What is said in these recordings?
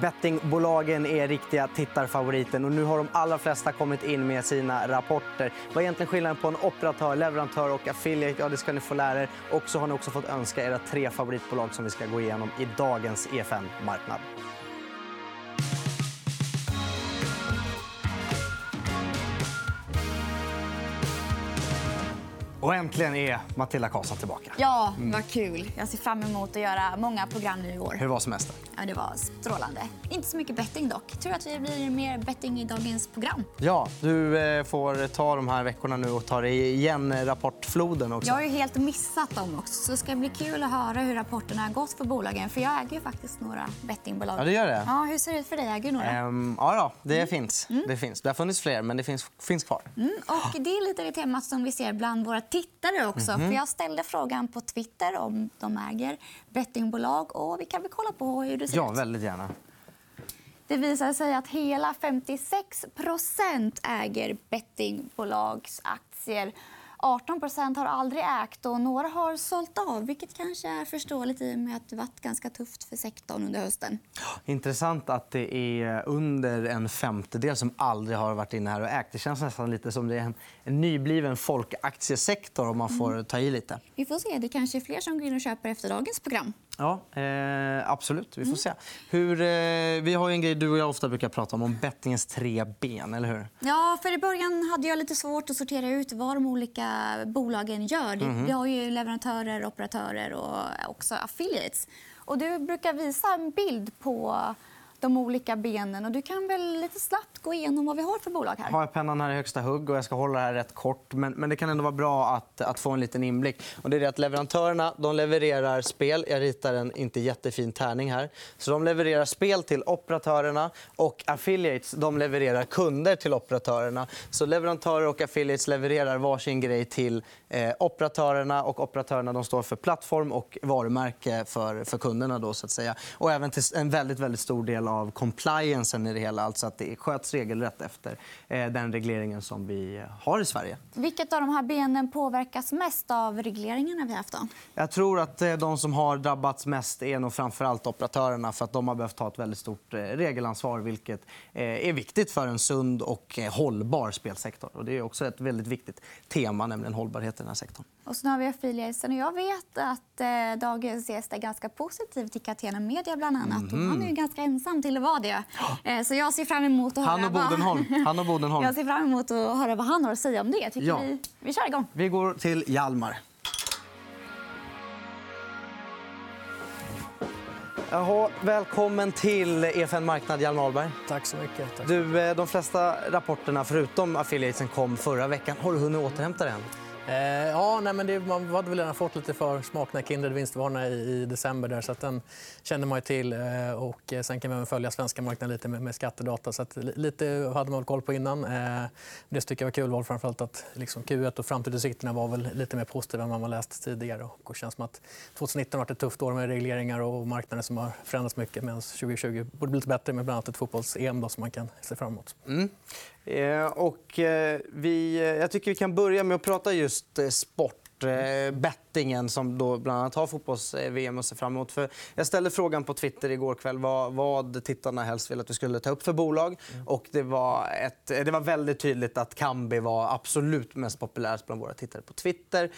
Bettingbolagen är riktiga tittarfavoriten och nu har de allra flesta kommit in med sina rapporter. Vad är egentligen skillnaden på en operatör, leverantör och affiliate? Ja, det ska ni få lära er. Och så har ni också fått önska era tre favoritbolag som vi ska gå igenom i dagens EFN-marknad. Och äntligen är Matilda Karlsson tillbaka. Ja, vad kul. Jag ser fram emot att göra många program nu i år. Hur var semestern? Ja, det var strålande. Inte så mycket betting dock. Tror att det blir mer betting i dagens program. Ja, du eh, får ta de här veckorna nu och ta dig igen rapportfloden också. Jag har ju helt missat dem också. Så det ska bli kul att höra hur rapporterna har gått för bolagen. För jag äger ju faktiskt några bettingbolag. Ja, det gör det. Ja, hur ser det ut för dig? Äger du några? Ehm, ja, då, det mm. finns. Mm. Det finns. Det har funnits fler, men det finns, finns kvar. Mm. Och det är lite det temat som vi ser bland våra tittare också. Mm. För jag ställde frågan på Twitter om de äger bettingbolag. Och vi kan väl kolla på hur det ser ja, väldigt gärna. Det visar sig att hela 56% äger bettingbolagsaktier. 18% har aldrig ägt och några har sålt av. vilket kanske är förståeligt i och med att det varit ganska tufft för sektorn under hösten. Intressant att det är under en femtedel som aldrig har varit inne här och ägt. Det känns nästan lite som det är en nybliven folkaktiesektor om man får mm. ta i lite. Vi får se. Det kanske är fler som går in och köper efter dagens program. Ja, eh, absolut. Vi får mm. se. Hur, eh, vi har en grej du och jag ofta brukar prata om, om bettingens tre ben. eller hur? Ja, för I början hade jag lite svårt att sortera ut vad de olika bolagen gör. Mm. Vi har ju leverantörer, operatörer och också affiliates. Och du brukar visa en bild på de olika benen. Och du kan väl lite snabbt gå igenom vad vi har för bolag här. Har jag pennan här i högsta hugg och jag ska hålla det här rätt kort. Men, men det kan ändå vara bra att, att få en liten inblick. Och det är det att leverantörerna de levererar spel. Jag ritar en inte jättefin tärning här. Så de levererar spel till operatörerna och affiliates de levererar kunder till operatörerna. Så leverantörer och affiliates levererar varsin grej till eh, operatörerna och operatörerna de står för plattform och varumärke för, för kunderna. Då, så att säga. Och även till en väldigt, väldigt stor del av compliancen i det hela. Alltså att det sköts regelrätt efter eh, den regleringen som vi har i Sverige. Vilket av de här benen påverkas mest av regleringarna vi haft? Då? Jag tror att eh, de som har drabbats mest är nog framförallt operatörerna. för att De har behövt ta ett väldigt stort eh, regelansvar vilket är viktigt för en sund och hållbar spelsektor. Och det är också ett väldigt viktigt tema, nämligen hållbarhet i den här sektorn. Och så har vi affiliatesen. Jag vet att eh, dagens gäst är ganska positiv till Catena Media. Bland annat. Mm. han är ju ganska ensam till att vara det. Eh, så jag ser fram emot att höra... Han och Bodenholm. Han och Bodenholm. jag ser fram emot att höra vad han har att säga om det. Tycker ja. vi... vi kör igång. Vi går till Hjalmar. Jaha, välkommen till EFN Marknad, Hjalmar Ahlberg. Tack så mycket. Tack. Du, eh, de flesta rapporterna, förutom affiliatesen, kom förra veckan. Har du hunnit återhämta dig än? Eh, ja, nej, men det, man hade väl redan fått lite för smak när Kindred vinstvarnade i, i december. Där, så att den kände man ju till. Eh, och eh, sen kan man följa svenska marknaden lite med, med skattedata. Så att, lite hade man koll på innan. Eh, det tycker jag var kul var framförallt att liksom, Q1 och framtidsutsikterna var väl lite mer positiva än vad man läst tidigare. Och det känns som att 2019 har varit ett tufft år med regleringar och marknader som har förändrats mycket. Medan 2020 borde bli lite bättre med bland annat ett fotbolls-EM som man kan se fram emot. Mm. Eh, och, eh, vi, eh, jag tycker vi kan börja med att prata just sport bettingen som då bland annat har fotbolls-VM att se fram emot. För jag ställde frågan på Twitter igår kväll vad, vad tittarna helst ville att vi skulle ta upp för bolag. Mm. Och det, var ett, det var väldigt tydligt att Kambi var absolut mest populärast bland våra tittare på Twitter.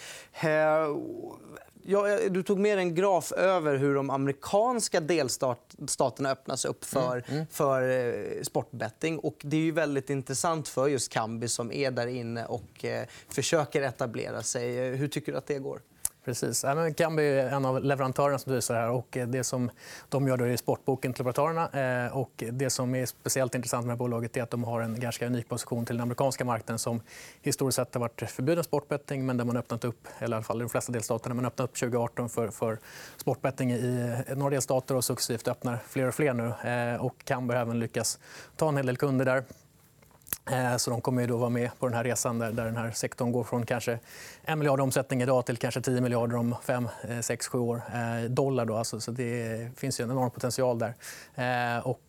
Ja, du tog med en graf över hur de amerikanska delstaterna öppnas upp för, mm. Mm. för eh, sportbetting. Och det är ju väldigt intressant för just Kambi som är där inne och eh, försöker etablera sig. Hur tycker du att det går? Precis. Kambi är en av leverantörerna. som du visar här. Och eh, det som de gör då är sportboken till operatörerna. Eh, och det som är speciellt intressant med bolaget är att de har en ganska unik position till den amerikanska marknaden som historiskt sett har varit förbjuden sportbetting men där man öppnat upp, eller i alla fall i de flesta delstaterna, man öppnat upp 2018 för, för sportbetting i några delstater och successivt öppnar fler och fler nu. Eh, och Kambi har även lyckats ta en hel del kunder där. Eh, så de kommer ju då vara med på den här resan där, den här sektorn går från kanske 1 miljard omsättning idag till kanske 10 miljarder om 5, 6, 7 år. Eh, dollar. Då, alltså, så det finns ju en enorm potential där. Eh, och,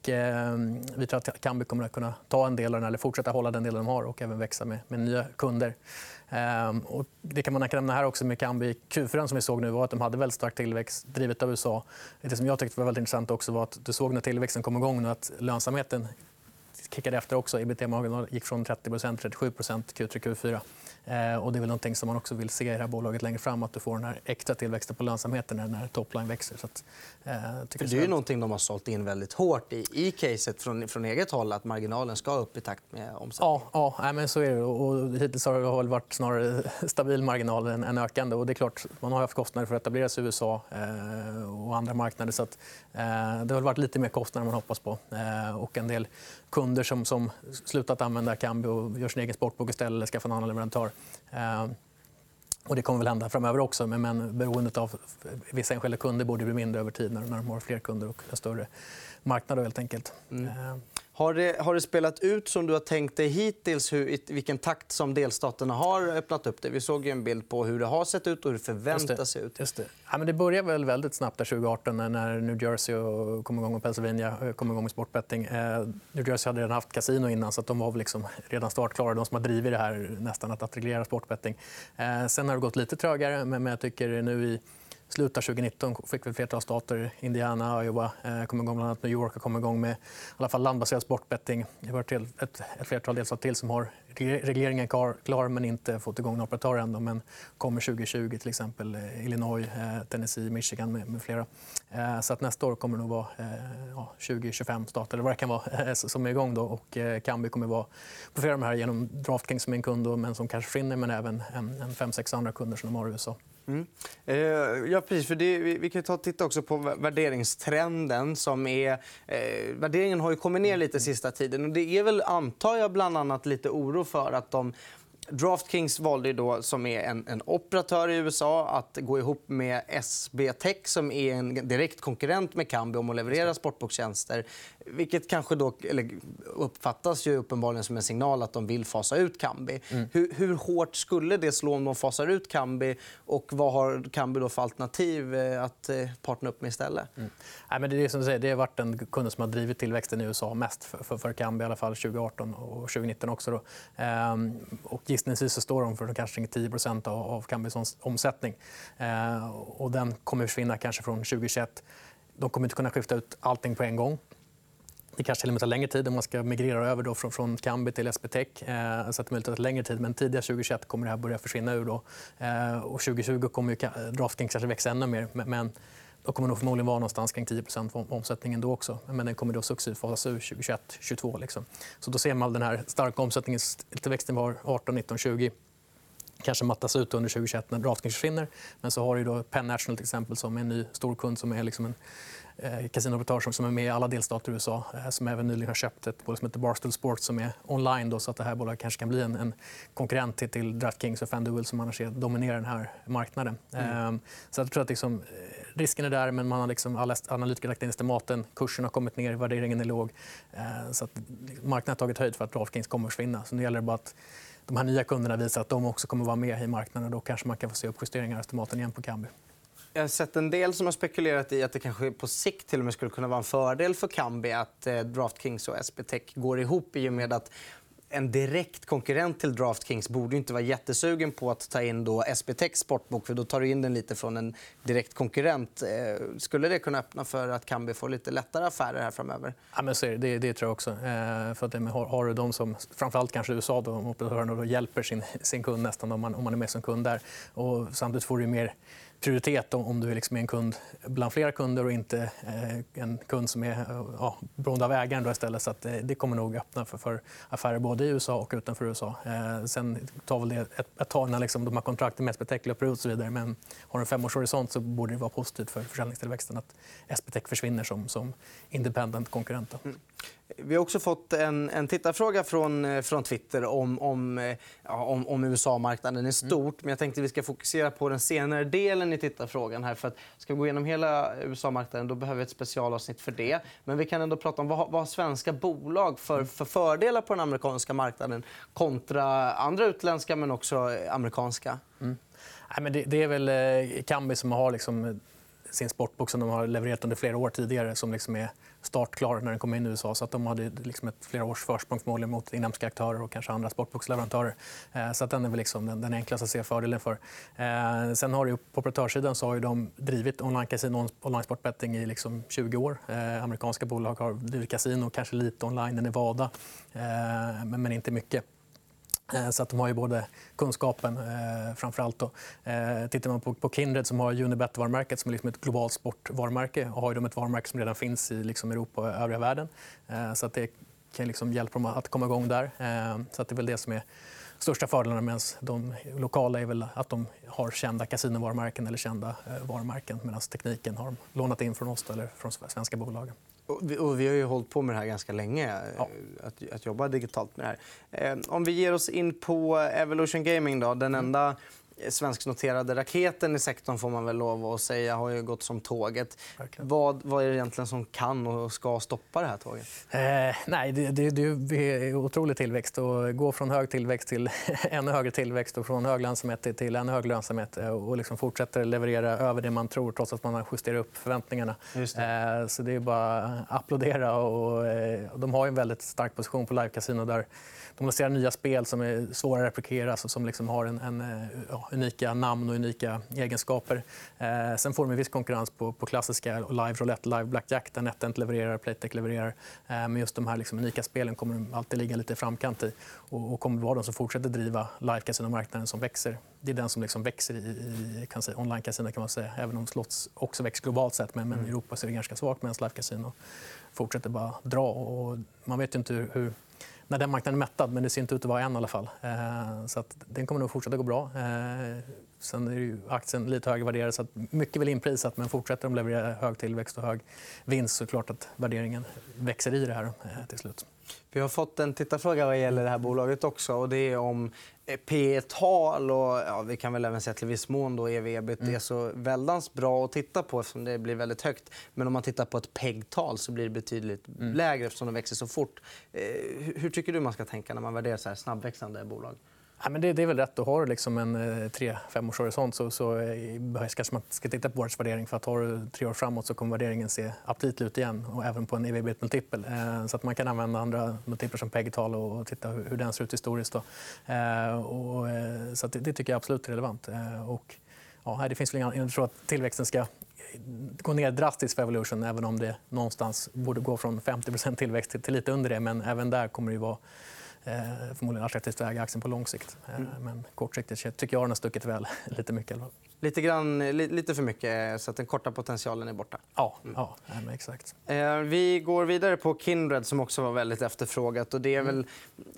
vi tror att Kambi kommer att kunna ta en del av den, eller fortsätta hålla den delen de har och även växa med, med nya kunder. Och det kan man nämna här också med Kambi. Q4 som vi såg nu var att de hade väldigt stark tillväxt drivet av USA. Det som jag tyckte var väldigt intressant också var att du såg när tillväxten kom igång att lönsamheten kickade efter också. Ebitda-marginalen gick från 30 till 37 Q3 Q4. Eh, och det är väl någonting som man också vill se i det här bolaget längre fram. Att du får den här extra tillväxten på lönsamheten när, topline växer. Så att, eh, det är ju någonting de har sålt in väldigt hårt i, i caset från, från eget håll. Att marginalen ska upp i takt med omsättningen. Ja, ja men så är det. Och hittills har det varit snarare stabil marginal än, än ökande. Och det är klart, man har haft kostnader för att etablera sig i USA eh, och andra marknader. Så att, eh, det har varit lite mer kostnader än man hoppas på. Eh, och en del kunder som, som slutat använda Kambi och gör sin egen sportbok istället eller skaffar en annan leverantör. Eh, och det kommer väl hända framöver också. Men, men beroendet av vissa enskilda kunder borde bli mindre över tid när, när de har fler kunder och en större marknad. Helt enkelt. Mm. Har det, har det spelat ut som du har tänkt dig hittills hur, i vilken takt som delstaterna har öppnat upp det? Vi såg en bild på hur det har sett ut och hur det förväntas se ut. Just det. Ja, men det började väl väldigt snabbt 2018 när New Jersey kom igång med Pennsylvania eh, kom igång med sportbetting. Eh, New Jersey hade redan haft kasino innan så de var liksom redan startklara. De som har drivit det här nästan att, att reglera sportbetting. Eh, sen har det gått lite trögare, men jag tycker nu i slutet av 2019 fick vi flertal stater, Indiana, Iowa, eh, kom igång bland annat New York har kommit igång med i alla fall landbaserad sportbetting. Det har varit ett, ett flertal delstater till som har regleringen klar, klar men inte fått igång några operatörer än. Men kommer 2020, till exempel eh, Illinois, eh, Tennessee, Michigan med, med flera. Eh, så att nästa år kommer det nog vara ja, 20-25 stater eller vad det kan vara, som är igång. Då. Och Kambi kommer vara på flera av de här genom Draftkings som är en kund, då, men som kanske försvinner men även en, en fem, sex andra kunder som de har i USA. Mm. Eh, ja, precis. För det, vi, vi kan ta titta också på värderingstrenden. Som är, eh, värderingen har ju kommit ner lite sista tiden. Och det är väl, antar jag, bland annat lite oro för att de Draftkings valde då, som är en, en, operatör i USA att gå ihop med SB Tech som är en direkt konkurrent med Kambi om att leverera sportboktjänster. Vilket kanske då, uppfattas ju uppenbarligen som en signal att de vill fasa ut Kambi. Mm. Hur, hur, hårt skulle det slå om de fasar ut Kambi? Och vad har Kambi då för alternativ eh, att eh, partnera upp med istället? Mm. Nej, men det, är som du säger, det har varit en kund som har drivit tillväxten i USA mest för, för, för Kambi, i alla fall 2018 och 2019 också. Då. Ehm, och gissningsvis så står de för kanske 10 av, av Kambis omsättning. Eh, och den kommer att försvinna kanske från 2021. De kommer inte kunna skifta ut allting på en gång. Det kanske till och med tar längre tid om man ska migrera över då från, från Kambi till SBTech. Eh, så att det möjligt längre tid. Men tidigast 2021 kommer det här börja försvinna ur. Då. Eh, och 2020 kommer ju Drafting kanske växa ännu mer. Men då kommer det förmodligen vara någonstans kring 10% av omsättningen då också. Men den kommer då successivt fasas ur 2021, 2022. Liksom. Så då ser man den här starka omsättningstillväxten var 18, 19, 20 kanske mattas ut under 2021 när Draftkings försvinner. Men så har du då Penn National till exempel, som är en ny stor kund som är liksom en eh, kasinooperatör som är med i alla delstater i USA eh, som även nyligen har köpt ett bolag som heter Barstool Sports som är online. Då, så att det här bolaget kanske kan bli en, en konkurrent till, till DraftKings och FanDuel som annars dominerar den här marknaden. Mm. Eh, så jag tror att liksom, eh, risken är där, men man har liksom, alla analytiker lagt in estimaten. Kursen har kommit ner, värderingen är låg. Eh, så att marknaden har tagit höjd för att DraftKings kommer att försvinna. Så nu gäller det bara att de här nya kunderna visar att de också kommer att vara med i marknaden. Då kanske man kan få se uppjusteringar av estimaten igen på Kambi. Jag har sett en del som har spekulerat i att det kanske på sikt till och med skulle kunna vara en fördel för Kambi att eh, Draftkings och SBTech går ihop i och med att en direkt konkurrent till Draftkings borde inte vara jättesugen på att ta in då SBTechs sportbok. för Då tar du in den lite från en direkt konkurrent. Eh, skulle det kunna öppna för att Kambi får lite lättare affärer här framöver? Ja, men så det. det. det tror jag också. Eh, för att har, du de som, framförallt kanske USA, då, operatörerna då hjälper sin, sin kund nästan om man, om man är med som kund där. Och samtidigt får du mer prioritet om du är liksom en kund bland flera kunder och inte eh, en kund som är ja, beroende av ägaren. Då istället. Så att eh, det kommer nog öppna för, för affärer både i USA och utanför USA. Eh, sen tar väl det ett, ett tag när liksom de här kontrakten med SBTech löper ut. Och så vidare. Men har du en femårshorisont så borde det vara positivt för försäljningstillväxten att SBTech försvinner som, som independent konkurrent. Mm. Vi har också fått en, en tittarfråga från, eh, från Twitter om, om, eh, ja, om, om USA-marknaden i mm. stort. Men jag tänkte att vi ska fokusera på den senare delen i tittarfrågan. Här, för att ska vi gå igenom hela USA-marknaden då behöver vi ett specialavsnitt för det. Men vi kan ändå prata om vad, vad svenska bolag för, mm. för fördelar på den amerikanska marknaden kontra andra utländska men också amerikanska. Mm. Nej, men det, det, är väl eh, Kambi som har liksom sin sportbok som de har levererat under flera år tidigare som liksom är startklar när den kommer in i USA. Så att de hade liksom ett flera års försprång mot inhemska aktörer och kanske andra sportboksleverantörer. Eh, så att den är väl liksom den, den enklaste att se fördelen för. Eh, sen har du, på operatörssidan så har de drivit online-casino och online-sportbetting i liksom 20 år. Eh, amerikanska bolag har drivit kasino, kanske lite online i Nevada, men inte mycket. Eh, så att de har ju både kunskapen, eh, framför allt. Då. Eh, tittar man på, på Kindred, som har Unibet-varumärket som är liksom ett globalt sportvarumärke och har de ett varumärke som redan finns i liksom Europa och övriga världen. Eh, så att det kan liksom hjälpa dem att komma igång där. Eh, så att det är väl det som är största fördelarna. Medan de lokala är väl att de har kända kasinovarumärken eller kända eh, varumärken medan tekniken har de lånat in från oss eller från svenska bolagen. Och vi, har ju hållit på med det här ganska länge, ja. att, att jobba digitalt med det här. Eh, om vi ger oss in på Evolution Gaming, då, den mm. enda svensknoterade raketen i sektorn får man väl lov att säga har ju gått som tåget. Vad, vad är det egentligen som kan och ska stoppa det här tåget? Eh, nej, det, det, det är otrolig tillväxt. att gå från hög tillväxt till ännu högre tillväxt och från hög lönsamhet till, ännu högre lönsamhet eh, och liksom fortsätter leverera över det man tror trots att man har justerat upp förväntningarna. Just det. Eh, så det är bara att applådera. Och, eh, de har en väldigt stark position på live-casino där de lanserar nya spel som är svåra att replikera och som liksom har en, en, eh, ja, unika namn och unika egenskaper. Eh, sen får de viss konkurrens på, på klassiska live roulette, live blackjack där NetEnt levererar, Playtech levererar. Eh, men just de här liksom unika spelen kommer de alltid ligga lite i framkant i och, och kommer vara de som fortsätter driva live-casinomarknaden som växer. Det är den som liksom växer i, i online-casino kan man säga. Även om slots också växer globalt sett. Men, men i mm. Europa så är det ganska svagt medan live-casino fortsätter bara dra. Och man vet inte hur när den marknaden är mättad, men det ser inte ut att vara än i alla fall. Eh, så att den kommer nog fortsätta gå bra. Eh, sen är ju aktien lite högre värderad, så att mycket väl inprisat. Men fortsätter de leverera hög tillväxt och hög vinst så är det klart att värderingen växer i det här eh, till slut. Vi har fått en tittarfråga vad gäller det här bolaget också. Och det är om P tal och ja, vi kan väl även säga till viss mån då EV-ebit mm. är så väldans bra att titta på eftersom det blir väldigt högt. Men om man tittar på ett PEG-tal så blir det betydligt mm. lägre eftersom de växer så fort. Eh, hur tycker du man ska tänka när man värderar så här snabbväxande bolag? Ja, men det, det är väl rätt. Har du liksom en eh, tre, femårshorisont så, så eh, kanske man ska titta på börsvärdering. För att har du tre år framåt så kommer värderingen se aptitlig ut igen. Och även på en EBIT-multipel. Eh, så att man kan använda andra multiplar som PEG-tal och titta hur, den ser ut historiskt. Då. Och, så det, det, tycker jag absolut är relevant. Och, ja, det finns väl jag tror att tillväxten ska gå ner drastiskt för Evolution även om det någonstans borde gå från 50% tillväxt till, till lite under det. Men även där kommer det vara förmodligen attraktivt att äga aktien på lång sikt. Eh, mm. Men kortsiktigt tycker jag den har stuckit väl lite mycket. Lite, grann, lite för mycket, så att den korta potentialen är borta. Ja, mm. ja exakt. Eh, vi går vidare på Kindred, som också var väldigt efterfrågat. Och det är mm. väl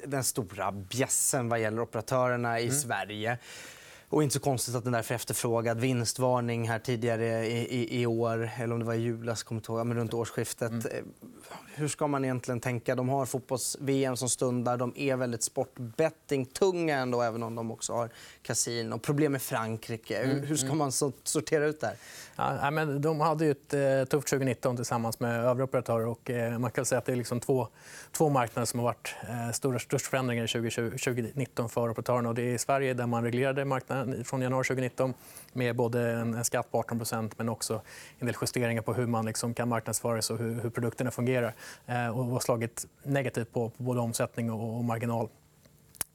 den stora bjässen vad gäller operatörerna i mm. Sverige. Och inte så konstigt att den därför efterfrågad. Vinstvarning här tidigare i, i, i år, eller om det var i julas, kommer ihåg, men runt årsskiftet. Mm. Eh, hur ska man egentligen tänka? De har fotbolls-VM som stundar. De är väldigt sportbetting-tunga ändå, även om de också har kasino. Problem med Frankrike. Mm. Hur ska mm. man sortera ut det här? Ja, men de hade ju ett eh, tufft 2019 tillsammans med övriga operatörer. Och, eh, man kan säga att det är liksom två, två marknader som har varit stora, störst förändringar 2020, 2019 för operatörerna. Och det är i Sverige där man reglerade marknaden från januari 2019 med både en skatt på 18% men också en del justeringar på hur man liksom kan marknadsföra sig och hur, hur produkterna fungerar. Eh, och har slagit negativt på, på både omsättning och, och marginal.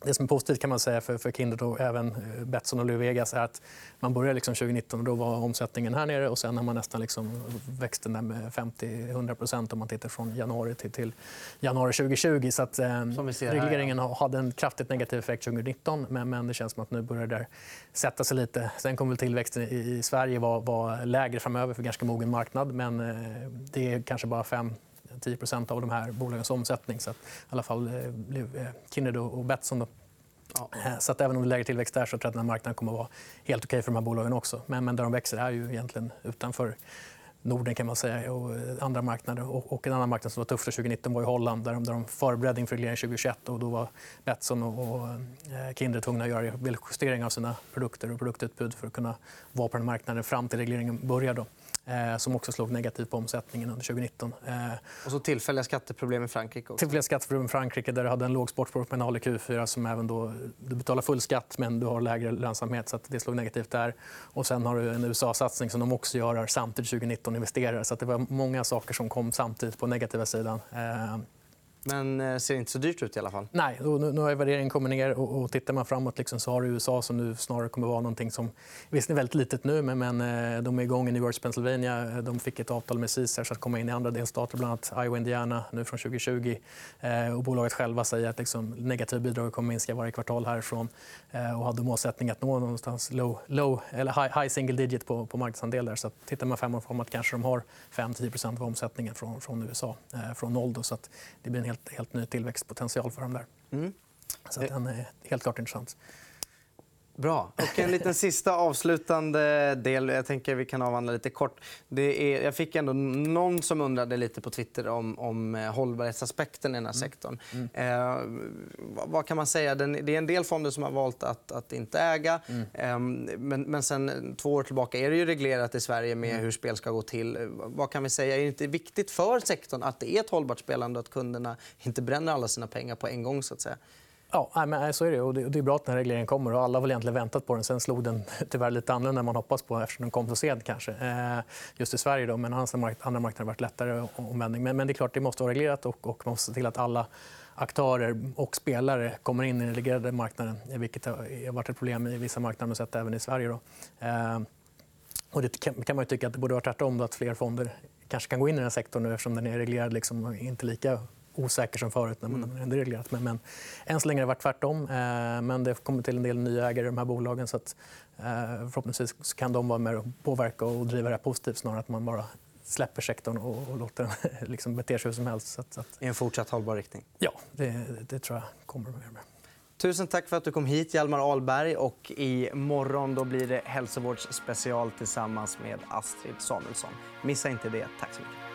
Det som är positivt kan man säga för, för Kindred och även eh, Betsson och Vegas är att man började liksom 2019 och då var omsättningen här nere och sen har man nästan liksom växt den med 50-100% om man tittar från januari till, till januari 2020. Så att, eh, regleringen här, ja. hade en kraftigt negativ effekt 2019 men, men det känns som att nu börjar det sätta sig lite. Sen kommer tillväxten i, i Sverige vara var lägre framöver för ganska mogen marknad men eh, det är kanske bara 5 10% av de här bolagens omsättning. Så att, I alla fall eh, eh Kindred och Betsson. Då. Ja. Eh, så att även om det är lägre tillväxt där så tror jag att den här marknaden kommer att vara helt okej okay för de här bolagen också. Men, men där de växer är ju egentligen utanför Norden kan man säga, och andra marknader. Och, en annan marknad som var tuff 2019 var i Holland där de, där de förberedde inför regleringen 2021. Och då var Betsson och, och Kindred tvungna att göra justeringar av sina produkter och produktutbud för att kunna vara på den marknaden fram till regleringen började. Eh, som också slog negativt på omsättningen under 2019. Eh, och så tillfälliga skatteproblem i Frankrike. Också. Tillfälliga skatteproblem i Frankrike där du hade en låg sportproportional i Q4 som även då, du betalar full skatt men du har lägre lönsamhet. så det slog negativt där. Och sen har du en USA-satsning som de också gör samtidigt 2019 investerar. Så det var många saker som kom samtidigt på negativa sidan. Men det ser inte så dyrt ut i alla fall. Nej, nu, har värderingen kommit ner. Och, och tittar man framåt liksom, så har du USA som nu snarare kommer vara någonting som visst är väldigt litet nu, men, men eh, de är igång i New York, Pennsylvania. De fick ett avtal med Caesars för att komma in i andra delstater, bland annat Iowa och Indiana nu från 2020. Eh, och bolaget själva säger att liksom, negativa bidrag kommer minska varje kvartal härifrån eh, och hade målsättning att nå någonstans low, low, eller high, high single digit på, på marknadsandelar. Så att tittar man fem år framåt kanske de har 5-10% av omsättningen från, från USA, från noll. Då, så att det blir en helt, helt ny tillväxt tillväxtpotential för dem där. Mm. Så den är helt klart intressant. Bra. Och en liten sista avslutande del. Jag tänker vi kan avhandla lite kort. Det är, jag fick ändå någon som undrade lite på Twitter om, om eh, hållbarhetsaspekten i den här mm. sektorn. Mm. Eh, vad kan man säga? det är en del fonder som har valt att, att inte äga. Mm. Eh, men, men sen två år tillbaka är det ju reglerat i Sverige med mm. hur spel ska gå till. Vad kan vi säga? Är det inte viktigt för sektorn att det är ett hållbart spelande och att kunderna inte bränner alla sina pengar på en gång? Så att säga? Ja, men så är det. Och det är bra att den här regleringen kommer. Och alla har väl egentligen väntat på den. Sen slog den tyvärr lite annorlunda än man hoppats på eftersom den kom så sent. Kanske. Eh, just i Sverige. Då. Men andra marknader har varit lättare omvändning. Men, det är klart, det måste vara reglerat och, man måste se till att alla aktörer och spelare kommer in i den reglerade marknaden. Vilket har varit ett problem i vissa marknader, men sett även i Sverige. Då. Eh, och det kan man tycka att det borde vara tvärtom. Att fler fonder kanske kan gå in i den här sektorn nu eftersom den är reglerad liksom, inte lika osäker som förut när man mm. reglerat. Men, men än så länge har det varit tvärtom. Eh, men det kommer till en del nya ägare i de här bolagen. Så att, eh, förhoppningsvis kan de vara med och påverka och driva det här positivt snarare än att man bara släpper sektorn och, och låter den liksom bete sig hur som helst. Så att, så att... I en fortsatt hållbar riktning? Ja, det, det tror jag kommer mer med. Tusen tack för att du kom hit, Hjalmar Ahlberg. Och I morgon då blir det hälsovårdsspecial tillsammans med Astrid Samuelsson. Missa inte det. Tack så mycket.